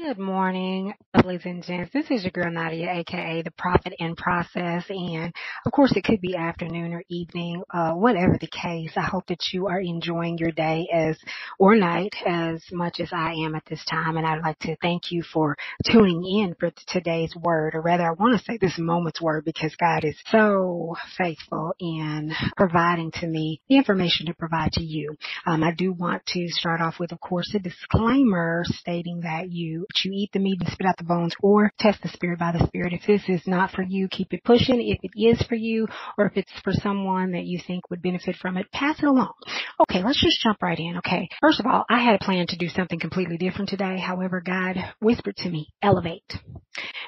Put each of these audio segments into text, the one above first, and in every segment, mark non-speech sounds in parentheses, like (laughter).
Good morning, ladies and gents. This is your girl Nadia, aka the Prophet in Process, and of course it could be afternoon or evening, uh, whatever the case. I hope that you are enjoying your day as or night as much as I am at this time, and I'd like to thank you for tuning in for today's word, or rather, I want to say this moment's word because God is so faithful in providing to me the information to provide to you. Um, I do want to start off with, of course, a disclaimer stating that you you eat the meat and spit out the bones or test the spirit by the spirit. If this is not for you, keep it pushing. If it is for you or if it's for someone that you think would benefit from it, pass it along. Okay, let's just jump right in. Okay. First of all, I had a plan to do something completely different today. However, God whispered to me, elevate.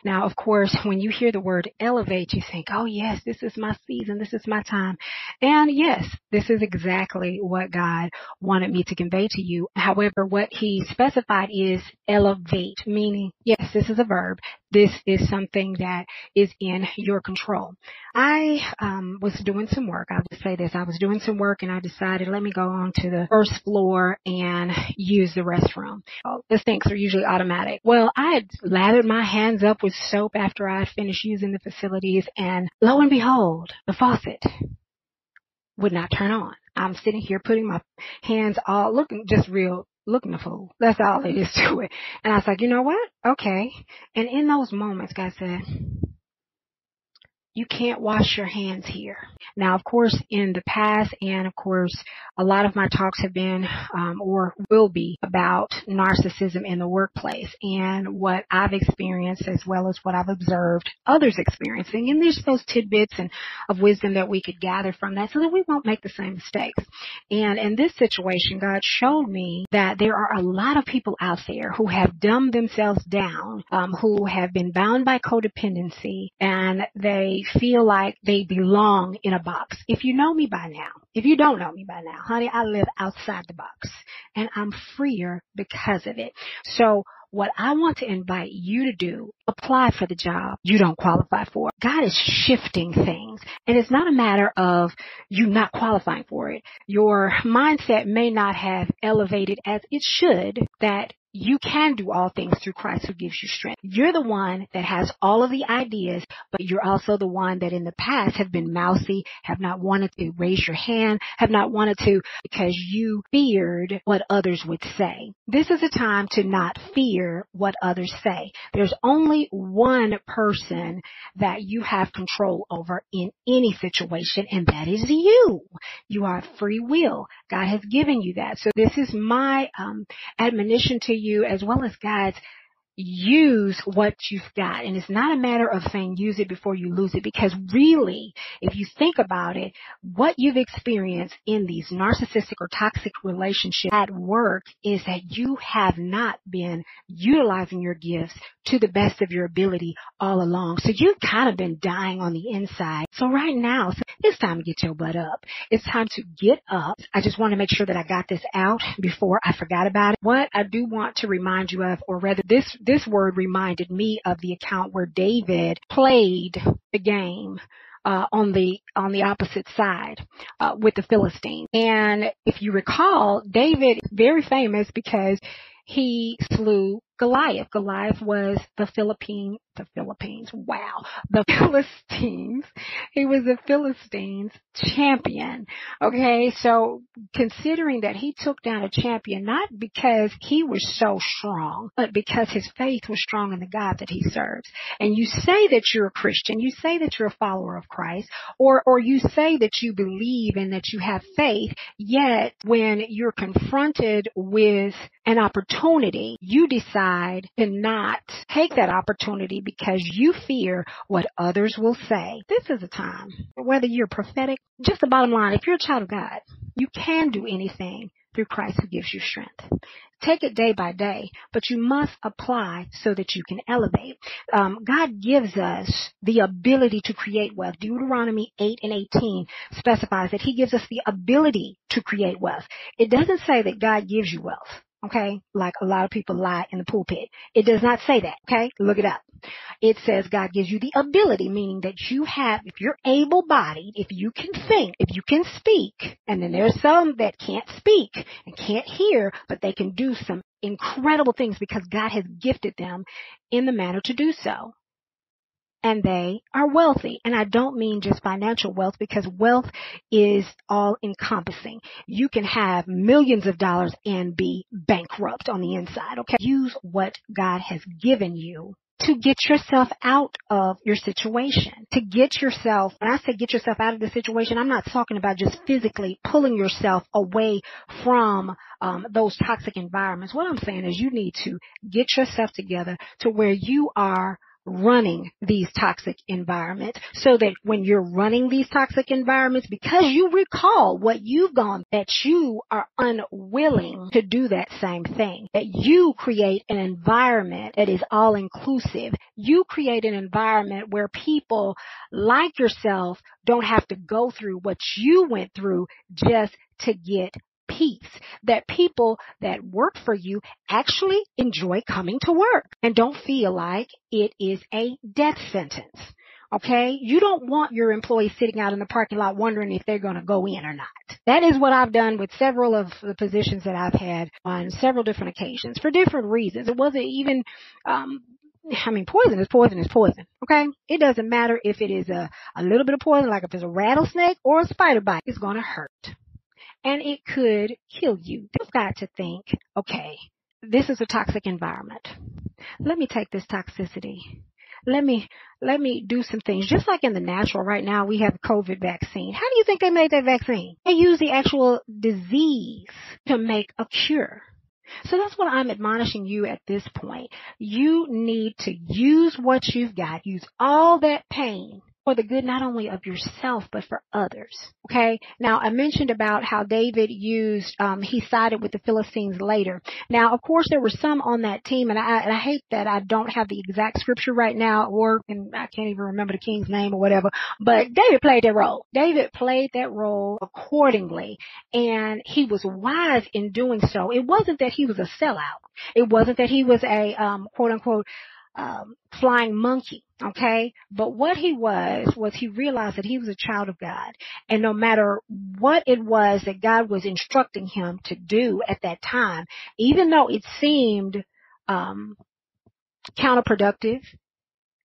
Now, of course, when you hear the word elevate, you think, oh yes, this is my season. This is my time. And yes, this is exactly what God wanted me to convey to you. However, what he specified is elevate, meaning, yes, this is a verb. This is something that is in your control. I um, was doing some work. I'll just say this. I was doing some work and I decided, let me go on to the first floor and use the restroom. Oh, the sinks are usually automatic. Well, I had lathered my hands up with soap after I had finished using the facilities and lo and behold, the faucet would not turn on. I'm sitting here putting my hands all looking just real looking a fool. That's all it is to it. And I was like, you know what? Okay. And in those moments, God said, you can't wash your hands here. Now, of course, in the past, and of course, a lot of my talks have been um, or will be about narcissism in the workplace and what I've experienced as well as what I've observed others experiencing. And there's those tidbits and of wisdom that we could gather from that so that we won't make the same mistakes. And in this situation, God showed me that there are a lot of people out there who have dumbed themselves down, um, who have been bound by codependency, and they feel like they belong in a box. If you know me by now, if you don't know me by now, honey, I live outside the box and I'm freer because of it. So what I want to invite you to do, apply for the job you don't qualify for. God is shifting things and it's not a matter of you not qualifying for it. Your mindset may not have elevated as it should that you can do all things through Christ who gives you strength. You're the one that has all of the ideas, but you're also the one that in the past have been mousy, have not wanted to raise your hand, have not wanted to because you feared what others would say. This is a time to not fear what others say. There's only one person that you have control over in any situation, and that is you. You are free will. God has given you that. So this is my um, admonition to you as well as God's use what you've got. And it's not a matter of saying use it before you lose it because really, if you think about it, what you've experienced in these narcissistic or toxic relationships at work is that you have not been utilizing your gifts to the best of your ability all along. So you've kind of been dying on the inside. So right now, it's time to get your butt up. It's time to get up. I just want to make sure that I got this out before I forgot about it. What I do want to remind you of, or rather this this word reminded me of the account where David played the game uh, on the on the opposite side uh, with the Philistines. And if you recall, David very famous because he slew Goliath. Goliath was the Philippine, the Philippines, wow, the (laughs) Philistines. He was the Philistines champion. Okay, so considering that he took down a champion not because he was so strong, but because his faith was strong in the God that he serves. And you say that you're a Christian, you say that you're a follower of Christ, or, or you say that you believe and that you have faith, yet when you're confronted with an opportunity, you decide to not take that opportunity because you fear what others will say. This is a time, whether you're prophetic, just the bottom line, if you're a child of God, you can do anything through Christ who gives you strength. Take it day by day, but you must apply so that you can elevate. Um, God gives us the ability to create wealth. Deuteronomy 8 and 18 specifies that He gives us the ability to create wealth. It doesn't say that God gives you wealth. Okay? Like a lot of people lie in the pulpit. It does not say that. Okay? Look it up. It says God gives you the ability, meaning that you have, if you're able bodied, if you can think, if you can speak, and then there's some that can't speak and can't hear, but they can do some incredible things because God has gifted them in the manner to do so and they are wealthy. And I don't mean just financial wealth because wealth is all encompassing. You can have millions of dollars and be bankrupt on the inside, okay? Use what God has given you to get yourself out of your situation, to get yourself, when I say get yourself out of the situation, I'm not talking about just physically pulling yourself away from um, those toxic environments. What I'm saying is you need to get yourself together to where you are running these toxic environments so that when you're running these toxic environments, because you recall what you've gone, that you are unwilling to do that same thing, that you create an environment that is all inclusive. You create an environment where people like yourself don't have to go through what you went through just to get peace that people that work for you actually enjoy coming to work and don't feel like it is a death sentence. Okay? You don't want your employees sitting out in the parking lot wondering if they're going to go in or not. That is what I've done with several of the positions that I've had on several different occasions for different reasons. It wasn't even, um, I mean, poison is poison is poison. Okay? It doesn't matter if it is a, a little bit of poison, like if it's a rattlesnake or a spider bite, it's going to hurt and it could kill you. You've got to think, okay, this is a toxic environment. Let me take this toxicity. Let me, let me do some things. Just like in the natural right now, we have COVID vaccine. How do you think they made that vaccine? They use the actual disease to make a cure. So that's what I'm admonishing you at this point. You need to use what you've got, use all that pain for the good not only of yourself but for others. Okay. Now I mentioned about how David used um, he sided with the Philistines later. Now of course there were some on that team, and I, and I hate that I don't have the exact scripture right now, or and I can't even remember the king's name or whatever. But David played that role. David played that role accordingly, and he was wise in doing so. It wasn't that he was a sellout. It wasn't that he was a um, quote unquote um, flying monkey. Okay. But what he was, was he realized that he was a child of God. And no matter what it was that God was instructing him to do at that time, even though it seemed, um, counterproductive,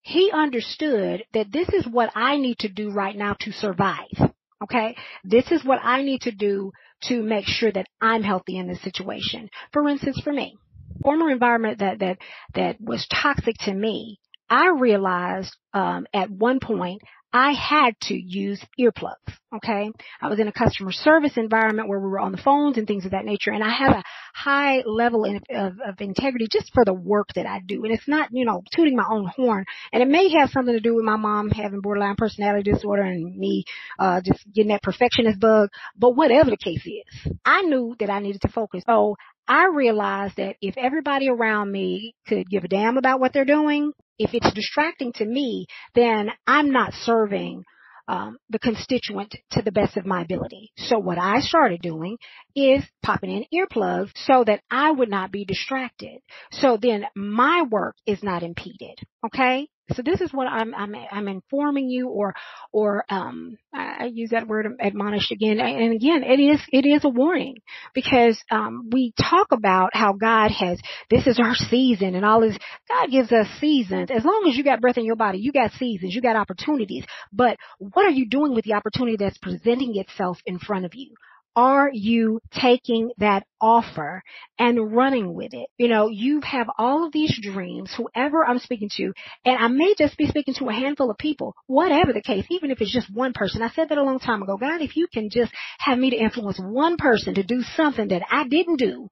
he understood that this is what I need to do right now to survive. Okay. This is what I need to do to make sure that I'm healthy in this situation. For instance, for me, former environment that that that was toxic to me, I realized um, at one point I had to use earplugs. Okay. I was in a customer service environment where we were on the phones and things of that nature. And I have a high level of, of, of, integrity just for the work that I do. And it's not, you know, tooting my own horn. And it may have something to do with my mom having borderline personality disorder and me, uh, just getting that perfectionist bug. But whatever the case is, I knew that I needed to focus. So I realized that if everybody around me could give a damn about what they're doing, if it's distracting to me, then I'm not serving um, the constituent to the best of my ability. So what I started doing is popping in earplugs so that I would not be distracted. So then my work is not impeded. Okay. So this is what I'm, I'm, I'm informing you or, or, um, I use that word admonished again. And again, it is, it is a warning because, um, we talk about how God has, this is our season and all this, God gives us seasons. As long as you got breath in your body, you got seasons, you got opportunities. But what are you doing with the opportunity that's presenting itself in front of you? Are you taking that offer and running with it? You know, you have all of these dreams, whoever I'm speaking to, and I may just be speaking to a handful of people, whatever the case, even if it's just one person. I said that a long time ago. God, if you can just have me to influence one person to do something that I didn't do,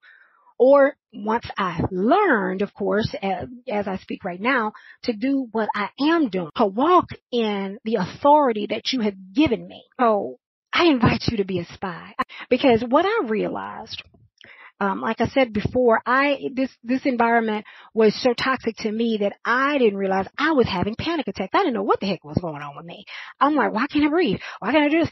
or once I learned, of course, as, as, I speak right now, to do what I am doing, to walk in the authority that you have given me. So I invite you to be a spy because what I realized um, like I said before, I this this environment was so toxic to me that I didn't realize I was having panic attacks. I didn't know what the heck was going on with me. I'm like, why can't I breathe? Why can't I do this?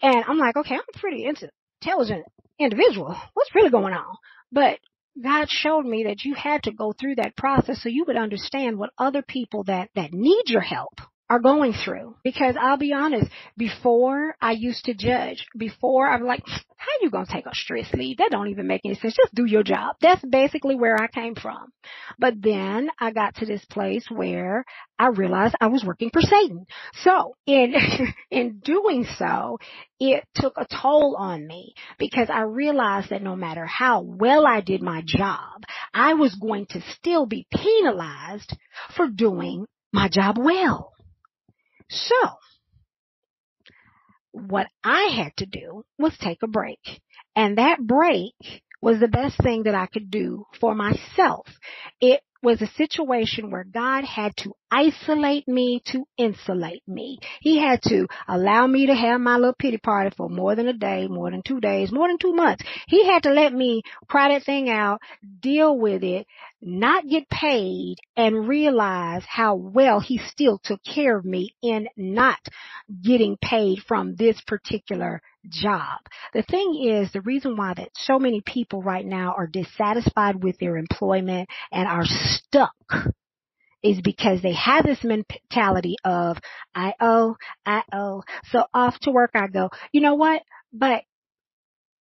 And I'm like, okay, I'm a pretty intelligent individual. What's really going on? But God showed me that you had to go through that process so you would understand what other people that, that need your help are going through. Because I'll be honest, before I used to judge, before I'm like, how you gonna take a stress leave? That don't even make any sense. Just do your job. That's basically where I came from. But then I got to this place where I realized I was working for Satan. So in, (laughs) in doing so, it took a toll on me because I realized that no matter how well I did my job, I was going to still be penalized for doing my job well. So, what I had to do was take a break. And that break was the best thing that I could do for myself. It was a situation where God had to isolate me to insulate me. He had to allow me to have my little pity party for more than a day, more than two days, more than two months. He had to let me cry that thing out, deal with it, not get paid, and realize how well he still took care of me in not getting paid from this particular job. The thing is, the reason why that so many people right now are dissatisfied with their employment and are stuck is because they have this mentality of, I owe, I owe. So off to work I go. You know what? But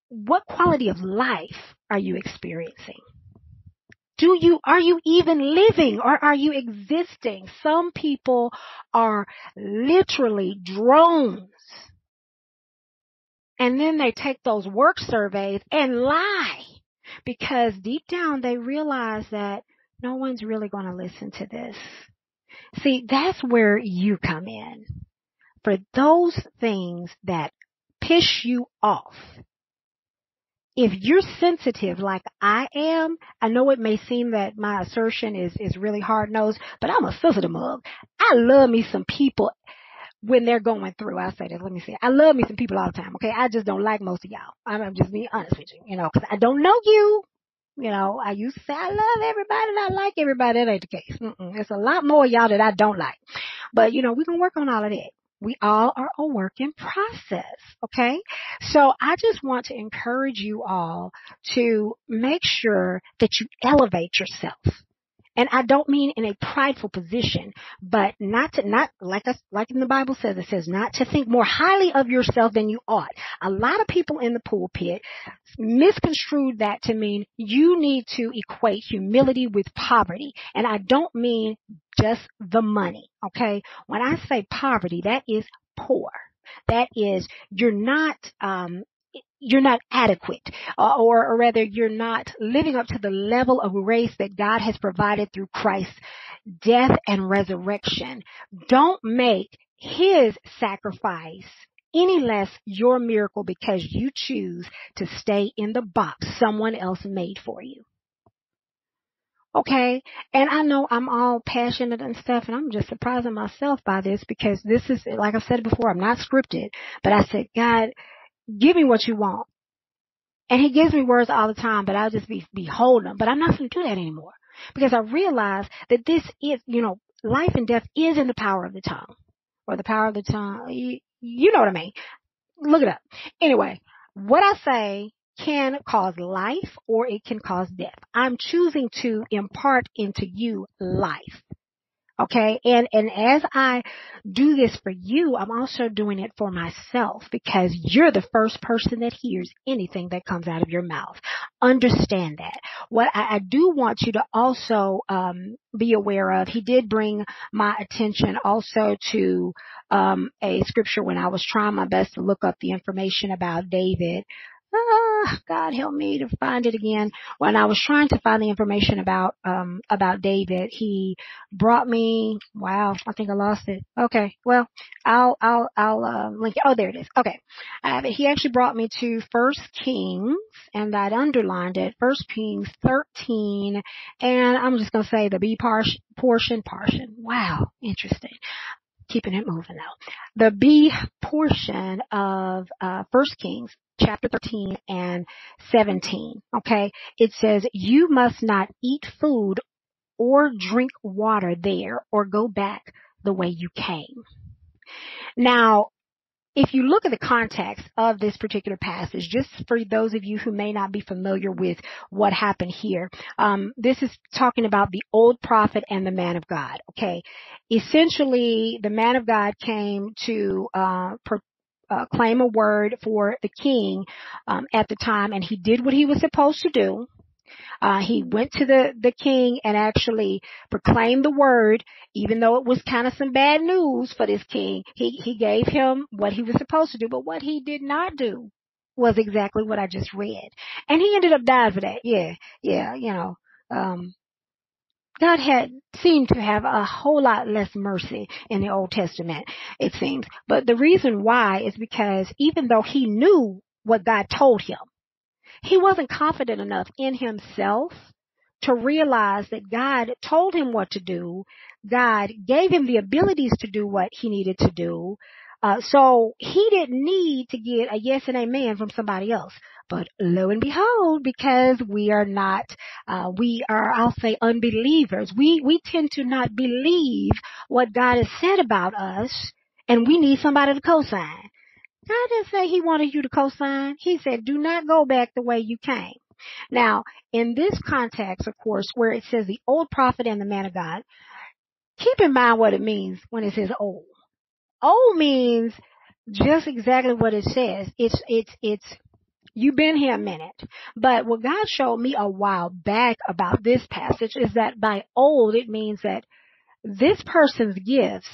what quality of life are you experiencing? Do you, are you even living or are you existing? Some people are literally drones. And then they take those work surveys and lie because deep down they realize that no one's really going to listen to this. See, that's where you come in. For those things that piss you off, if you're sensitive like I am, I know it may seem that my assertion is, is really hard nosed, but I'm a sensitive mug. I love me some people when they're going through. I say this, let me say, I love me some people all the time, okay? I just don't like most of y'all. I'm just being honest with you, you know, cause I don't know you. You know, I used to say I love everybody and I like everybody. That ain't the case. Mm-mm. It's a lot more y'all that I don't like. But you know, we can work on all of that. We all are a work in process. Okay. So I just want to encourage you all to make sure that you elevate yourself. And I don't mean in a prideful position, but not to, not like us, like in the Bible says, it says not to think more highly of yourself than you ought. A lot of people in the pulpit misconstrued that to mean you need to equate humility with poverty. And I don't mean just the money. Okay. When I say poverty, that is poor. That is, you're not, um, you're not adequate uh, or, or rather you're not living up to the level of grace that God has provided through Christ's death and resurrection. Don't make his sacrifice any less your miracle because you choose to stay in the box someone else made for you. Okay. And I know I'm all passionate and stuff and I'm just surprising myself by this because this is, like I said before, I'm not scripted, but I said, God, give me what you want. And he gives me words all the time, but I'll just be, be holding them. But I'm not going to do that anymore because I realize that this is, you know, life and death is in the power of the tongue or the power of the tongue. You, you know what I mean? Look it up. Anyway, what I say can cause life or it can cause death. I'm choosing to impart into you life. Okay. And, and as I do this for you, I'm also doing it for myself because you're the first person that hears anything that comes out of your mouth. Understand that. What I, I do want you to also, um, be aware of, he did bring my attention also to, um, a scripture when I was trying my best to look up the information about David ah, God help me to find it again. When I was trying to find the information about, um, about David, he brought me, wow, I think I lost it. Okay. Well, I'll, I'll, I'll, uh, link it. Oh, there it is. Okay. Uh, he actually brought me to First Kings and I'd underlined it, First Kings 13 and I'm just going to say the B portion, portion, portion. Wow. Interesting keeping it moving though. The B portion of uh, First Kings chapter 13 and 17. Okay. It says, you must not eat food or drink water there or go back the way you came. Now, if you look at the context of this particular passage, just for those of you who may not be familiar with what happened here, um, this is talking about the old prophet and the man of God. Okay, essentially, the man of God came to uh, pro- uh, claim a word for the king um, at the time, and he did what he was supposed to do. Uh, he went to the, the king and actually proclaimed the word, even though it was kind of some bad news for this king. He, he gave him what he was supposed to do, but what he did not do was exactly what I just read. And he ended up dying for that. Yeah, yeah, you know, um, God had seemed to have a whole lot less mercy in the Old Testament, it seems. But the reason why is because even though he knew what God told him, he wasn't confident enough in himself to realize that God told him what to do. God gave him the abilities to do what he needed to do. Uh, so he didn't need to get a yes and amen from somebody else. But lo and behold, because we are not, uh, we are, I'll say unbelievers. We, we tend to not believe what God has said about us and we need somebody to co-sign. God didn't say he wanted you to co-sign. He said, do not go back the way you came. Now, in this context, of course, where it says the old prophet and the man of God, keep in mind what it means when it says old. Old means just exactly what it says. It's, it's, it's, you've been here a minute. But what God showed me a while back about this passage is that by old, it means that this person's gifts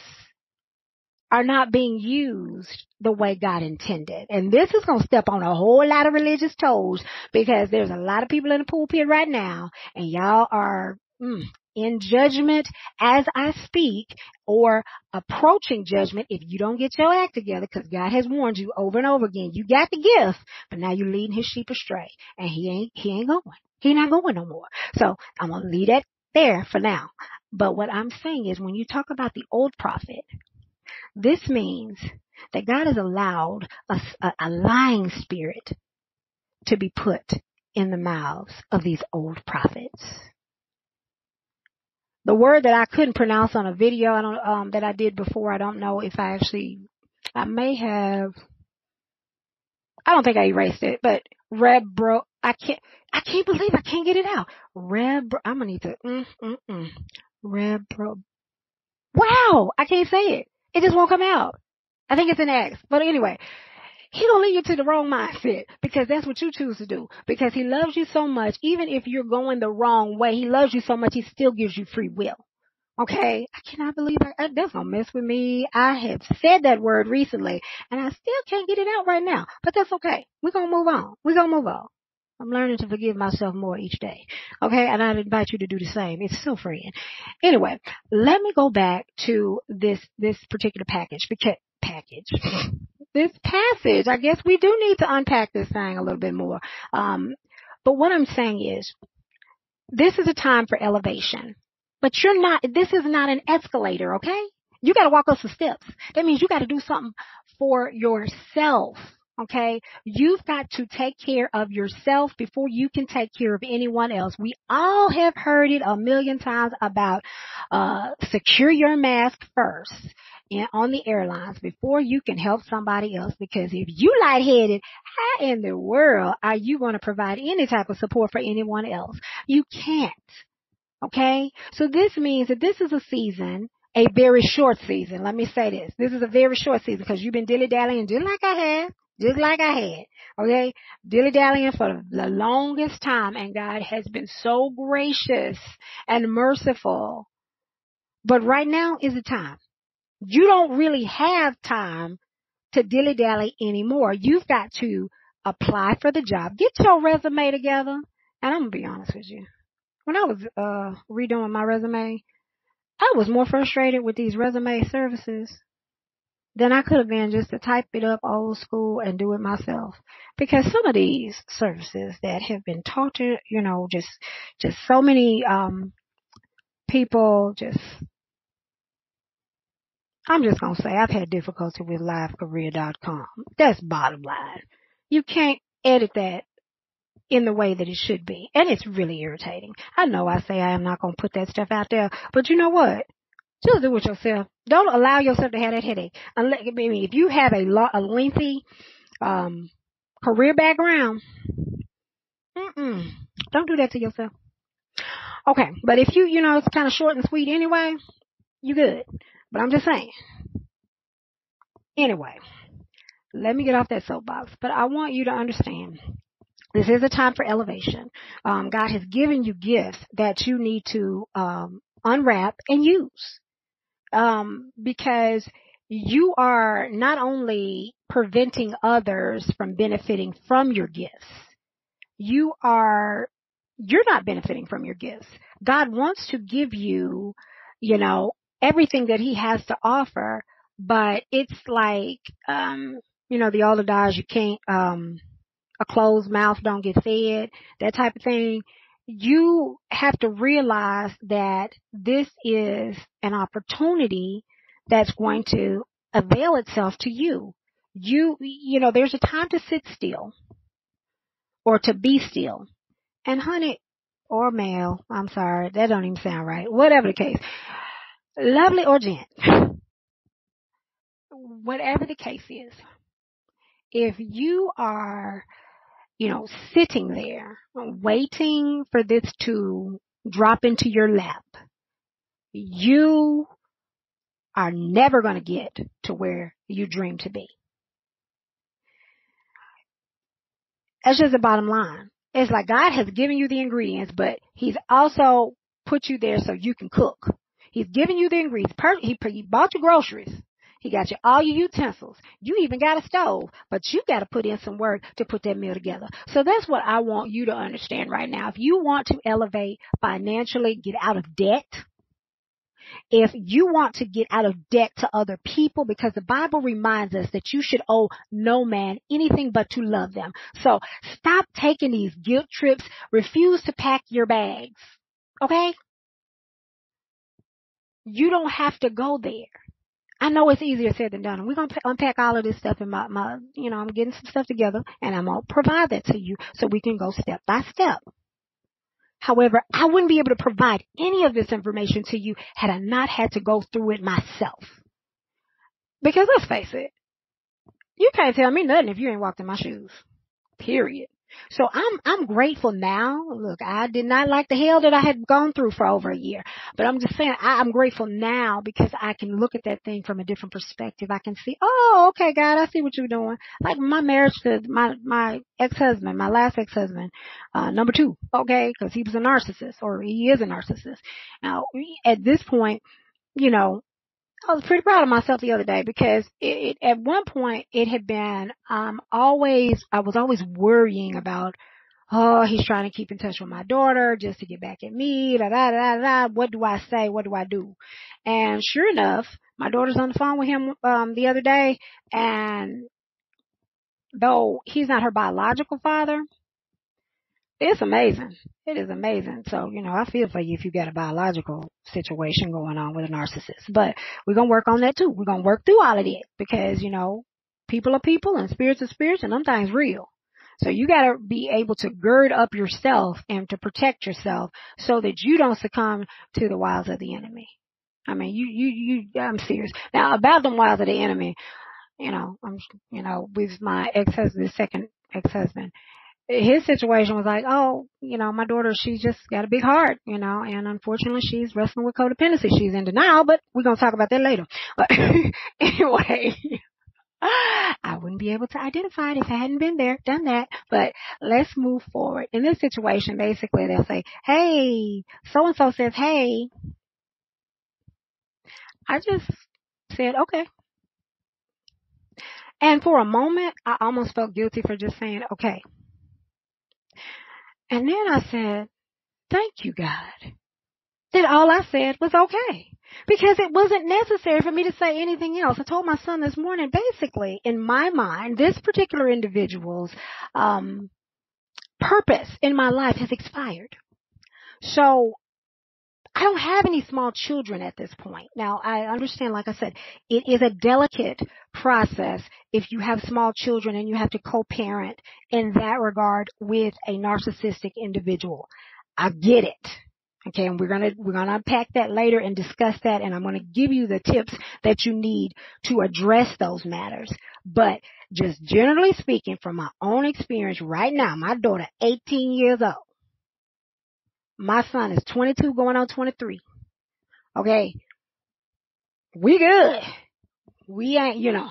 are not being used the way God intended. And this is going to step on a whole lot of religious toes because there's a lot of people in the pulpit right now and y'all are mm, in judgment as I speak or approaching judgment if you don't get your act together because God has warned you over and over again. You got the gift, but now you're leading his sheep astray and he ain't, he ain't going. He not going no more. So I'm going to leave that there for now. But what I'm saying is when you talk about the old prophet, this means that God has allowed a, a, lying spirit to be put in the mouths of these old prophets. The word that I couldn't pronounce on a video I don't, um, that I did before, I don't know if I actually, I may have, I don't think I erased it, but rebro, I can't, I can't believe I can't get it out. Rebro, I'm gonna need to, mm, mm, mm. Rebro, wow, I can't say it. It just won't come out. I think it's an X. But anyway, he don't lead you to the wrong mindset because that's what you choose to do. Because he loves you so much, even if you're going the wrong way, he loves you so much, he still gives you free will. Okay, I cannot believe I, uh, that's gonna mess with me. I have said that word recently, and I still can't get it out right now. But that's okay. We're gonna move on. We're gonna move on. I'm learning to forgive myself more each day. Okay, and I'd invite you to do the same. It's so freeing. Anyway, let me go back to this this particular package because package. (laughs) this passage. I guess we do need to unpack this thing a little bit more. Um, but what I'm saying is, this is a time for elevation. But you're not. This is not an escalator. Okay, you got to walk up some steps. That means you got to do something for yourself. Okay. You've got to take care of yourself before you can take care of anyone else. We all have heard it a million times about, uh, secure your mask first in, on the airlines before you can help somebody else because if you lightheaded, how in the world are you going to provide any type of support for anyone else? You can't. Okay. So this means that this is a season a very short season. Let me say this. This is a very short season because you've been dilly dallying just like I have just like I had. Okay, dilly dallying for the longest time, and God has been so gracious and merciful. But right now is the time. You don't really have time to dilly dally anymore. You've got to apply for the job. Get your resume together. And I'm gonna be honest with you. When I was uh redoing my resume, I was more frustrated with these resume services than I could have been just to type it up old school and do it myself. Because some of these services that have been taught to, you know, just, just so many, um, people just, I'm just gonna say I've had difficulty with livecareer.com. That's bottom line. You can't edit that in the way that it should be. And it's really irritating. I know I say I am not gonna put that stuff out there, but you know what? Just do it yourself. Don't allow yourself to have that headache. Unless, I mean, if you have a, lo- a lengthy um, career background, mm-mm, don't do that to yourself. Okay, but if you, you know, it's kind of short and sweet anyway, you good. But I'm just saying. Anyway, let me get off that soapbox. But I want you to understand this is a time for elevation. Um, God has given you gifts that you need to um, unwrap and use um, because you are not only preventing others from benefiting from your gifts, you are you're not benefiting from your gifts. God wants to give you, you know, everything that He has to offer, but it's like, um, you know, the old adage, you can't, um, a closed mouth don't get fed, that type of thing. You have to realize that this is an opportunity that's going to avail itself to you. You, you know, there's a time to sit still or to be still. And honey, or male, I'm sorry, that don't even sound right. Whatever the case. Lovely or gent. Whatever the case is. If you are you know, sitting there waiting for this to drop into your lap, you are never going to get to where you dream to be. That's just the bottom line. It's like God has given you the ingredients, but He's also put you there so you can cook. He's giving you the ingredients. He, he bought you groceries. He got you all your utensils. You even got a stove, but you got to put in some work to put that meal together. So that's what I want you to understand right now. If you want to elevate financially, get out of debt, if you want to get out of debt to other people, because the Bible reminds us that you should owe no man anything but to love them. So stop taking these guilt trips. Refuse to pack your bags. Okay? You don't have to go there. I know it's easier said than done. We're going to unpack all of this stuff in my, my, you know, I'm getting some stuff together and I'm going to provide that to you so we can go step by step. However, I wouldn't be able to provide any of this information to you had I not had to go through it myself. Because let's face it, you can't tell me nothing if you ain't walked in my shoes. Period. So I'm, I'm grateful now. Look, I did not like the hell that I had gone through for over a year, but I'm just saying I, I'm grateful now because I can look at that thing from a different perspective. I can see, oh, okay, God, I see what you're doing. Like my marriage to my, my ex-husband, my last ex-husband, uh, number two, okay, cause he was a narcissist or he is a narcissist. Now, at this point, you know, I was pretty proud of myself the other day because it, it, at one point it had been um always I was always worrying about oh he's trying to keep in touch with my daughter just to get back at me da da da da what do I say? What do I do? And sure enough my daughter's on the phone with him um the other day and though he's not her biological father it's amazing. It is amazing. So, you know, I feel for you if you got a biological situation going on with a narcissist. But we're going to work on that too. We're going to work through all of it because, you know, people are people and spirits are spirits and sometimes real. So you got to be able to gird up yourself and to protect yourself so that you don't succumb to the wiles of the enemy. I mean, you, you, you, I'm serious. Now about the wiles of the enemy, you know, I'm, you know, with my ex-husband, second ex-husband, his situation was like, oh, you know, my daughter, she's just got a big heart, you know, and unfortunately she's wrestling with codependency. She's in denial, but we're going to talk about that later. But (laughs) anyway, I wouldn't be able to identify it if I hadn't been there, done that. But let's move forward. In this situation, basically they'll say, hey, so and so says, hey, I just said, okay. And for a moment, I almost felt guilty for just saying, okay. And then I said, thank you, God. That all I said was okay. Because it wasn't necessary for me to say anything else. I told my son this morning, basically, in my mind, this particular individual's um, purpose in my life has expired. So I don't have any small children at this point. Now, I understand, like I said, it is a delicate process if you have small children and you have to co-parent in that regard with a narcissistic individual. I get it. Okay, and we're gonna we're gonna unpack that later and discuss that, and I'm gonna give you the tips that you need to address those matters. But just generally speaking, from my own experience right now, my daughter 18 years old, my son is 22 going on 23. Okay, we good. We ain't, you know,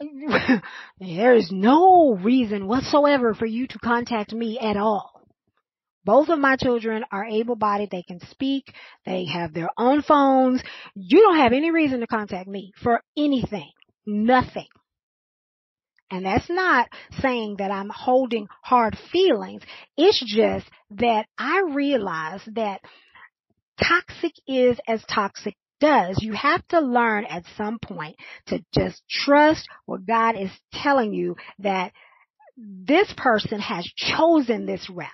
(laughs) there is no reason whatsoever for you to contact me at all. Both of my children are able bodied. They can speak. They have their own phones. You don't have any reason to contact me for anything. Nothing. And that's not saying that I'm holding hard feelings. It's just that I realize that toxic is as toxic does. You have to learn at some point to just trust what God is telling you that this person has chosen this route.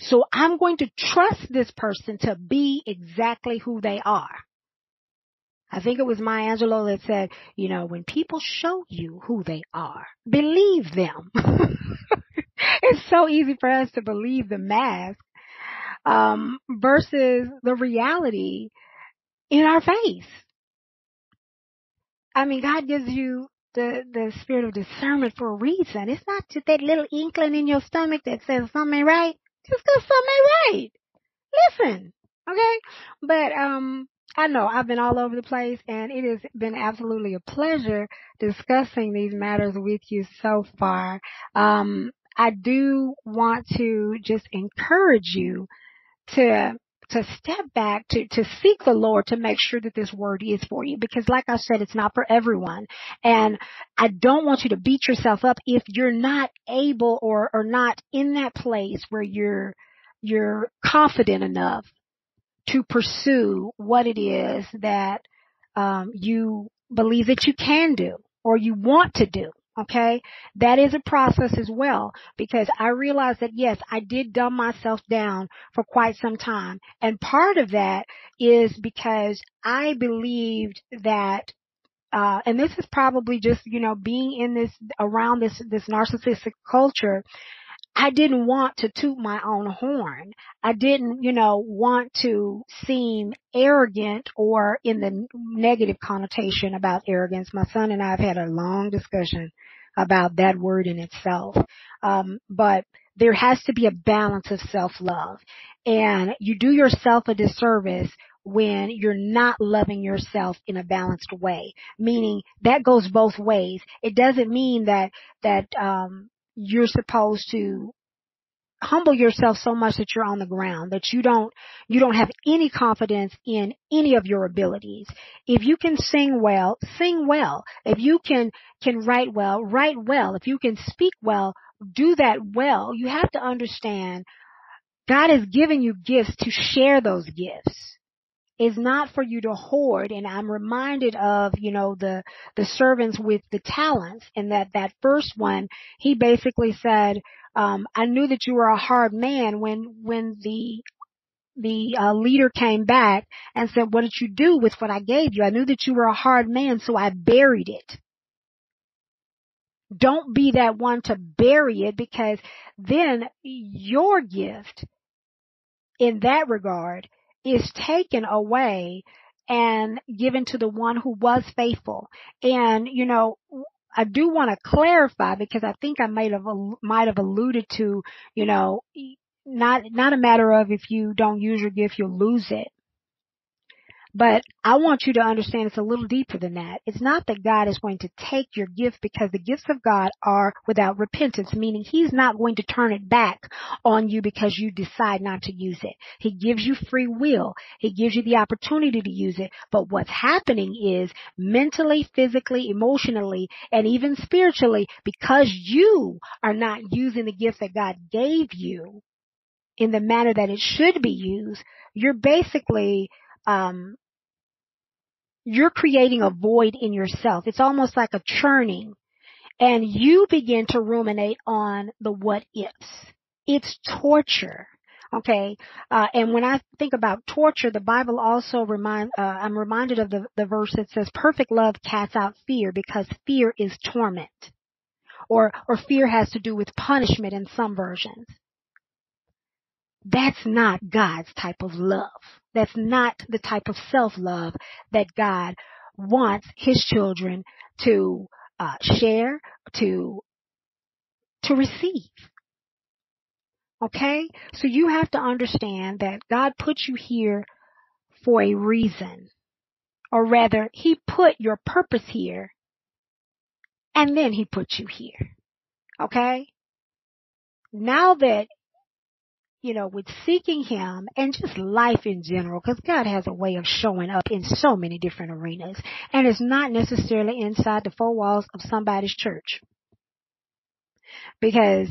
So I'm going to trust this person to be exactly who they are. I think it was Maya Angelou that said, you know, when people show you who they are, believe them. (laughs) it's so easy for us to believe the mask, um, versus the reality in our face. I mean, God gives you the, the spirit of discernment for a reason. It's not just that little inkling in your stomach that says something right. Just cause something right. Listen. Okay? But, um, I know I've been all over the place and it has been absolutely a pleasure discussing these matters with you so far. Um, I do want to just encourage you to to step back to to seek the Lord to make sure that this word is for you because like I said it's not for everyone and I don't want you to beat yourself up if you're not able or or not in that place where you're you're confident enough to pursue what it is that um, you believe that you can do or you want to do. Okay. That is a process as well because I realize that yes, I did dumb myself down for quite some time. And part of that is because I believed that uh, and this is probably just, you know, being in this, around this, this narcissistic culture, I didn't want to toot my own horn. I didn't, you know, want to seem arrogant or in the negative connotation about arrogance. My son and I have had a long discussion about that word in itself. Um, but there has to be a balance of self-love and you do yourself a disservice when you're not loving yourself in a balanced way meaning that goes both ways it doesn't mean that that um you're supposed to humble yourself so much that you're on the ground that you don't you don't have any confidence in any of your abilities. If you can sing well sing well. If you can can write well write well. If you can speak well do that well. You have to understand god has given you gifts to share those gifts is not for you to hoard. And I'm reminded of, you know, the, the servants with the talents and that, that first one, he basically said, um, I knew that you were a hard man when, when the, the uh, leader came back and said, what did you do with what I gave you? I knew that you were a hard man, so I buried it. Don't be that one to bury it because then your gift in that regard is taken away and given to the one who was faithful. And, you know, I do want to clarify because I think I might have, might have alluded to, you know, not, not a matter of if you don't use your gift, you'll lose it. But I want you to understand it's a little deeper than that. It's not that God is going to take your gift because the gifts of God are without repentance, meaning He's not going to turn it back on you because you decide not to use it. He gives you free will. He gives you the opportunity to use it. But what's happening is mentally, physically, emotionally, and even spiritually, because you are not using the gift that God gave you in the manner that it should be used, you're basically um, you're creating a void in yourself. It's almost like a churning and you begin to ruminate on the what ifs. It's torture. Okay. Uh, and when I think about torture, the Bible also remind, uh, I'm reminded of the, the verse that says perfect love casts out fear because fear is torment. Or, or fear has to do with punishment in some versions. That's not God's type of love. That's not the type of self-love that God wants his children to uh, share, to to receive. Okay? So you have to understand that God put you here for a reason. Or rather, He put your purpose here and then He put you here. Okay? Now that, you know, with seeking Him and just life in general, because God has a way of showing up in so many different arenas and it's not necessarily inside the four walls of somebody's church. Because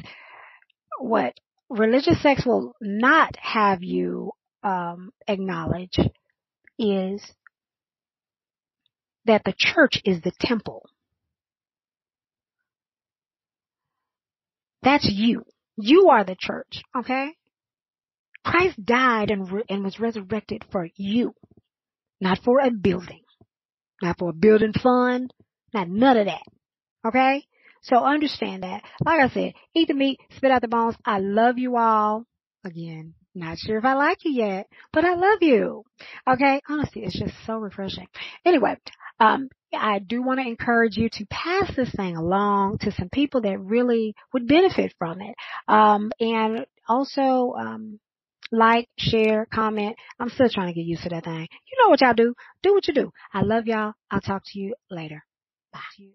what religious sects will not have you um, acknowledge is that the church is the temple. That's you. You are the church, okay? Christ died and, re- and was resurrected for you, not for a building, not for a building fund, not none of that, okay? So understand that. Like I said, eat the meat, spit out the bones. I love you all. Again, not sure if I like you yet, but I love you. Okay? Honestly, it's just so refreshing. Anyway, um, I do want to encourage you to pass this thing along to some people that really would benefit from it. Um, and also, um, like, share, comment. I'm still trying to get used to that thing. You know what y'all do. Do what you do. I love y'all. I'll talk to you later. Bye.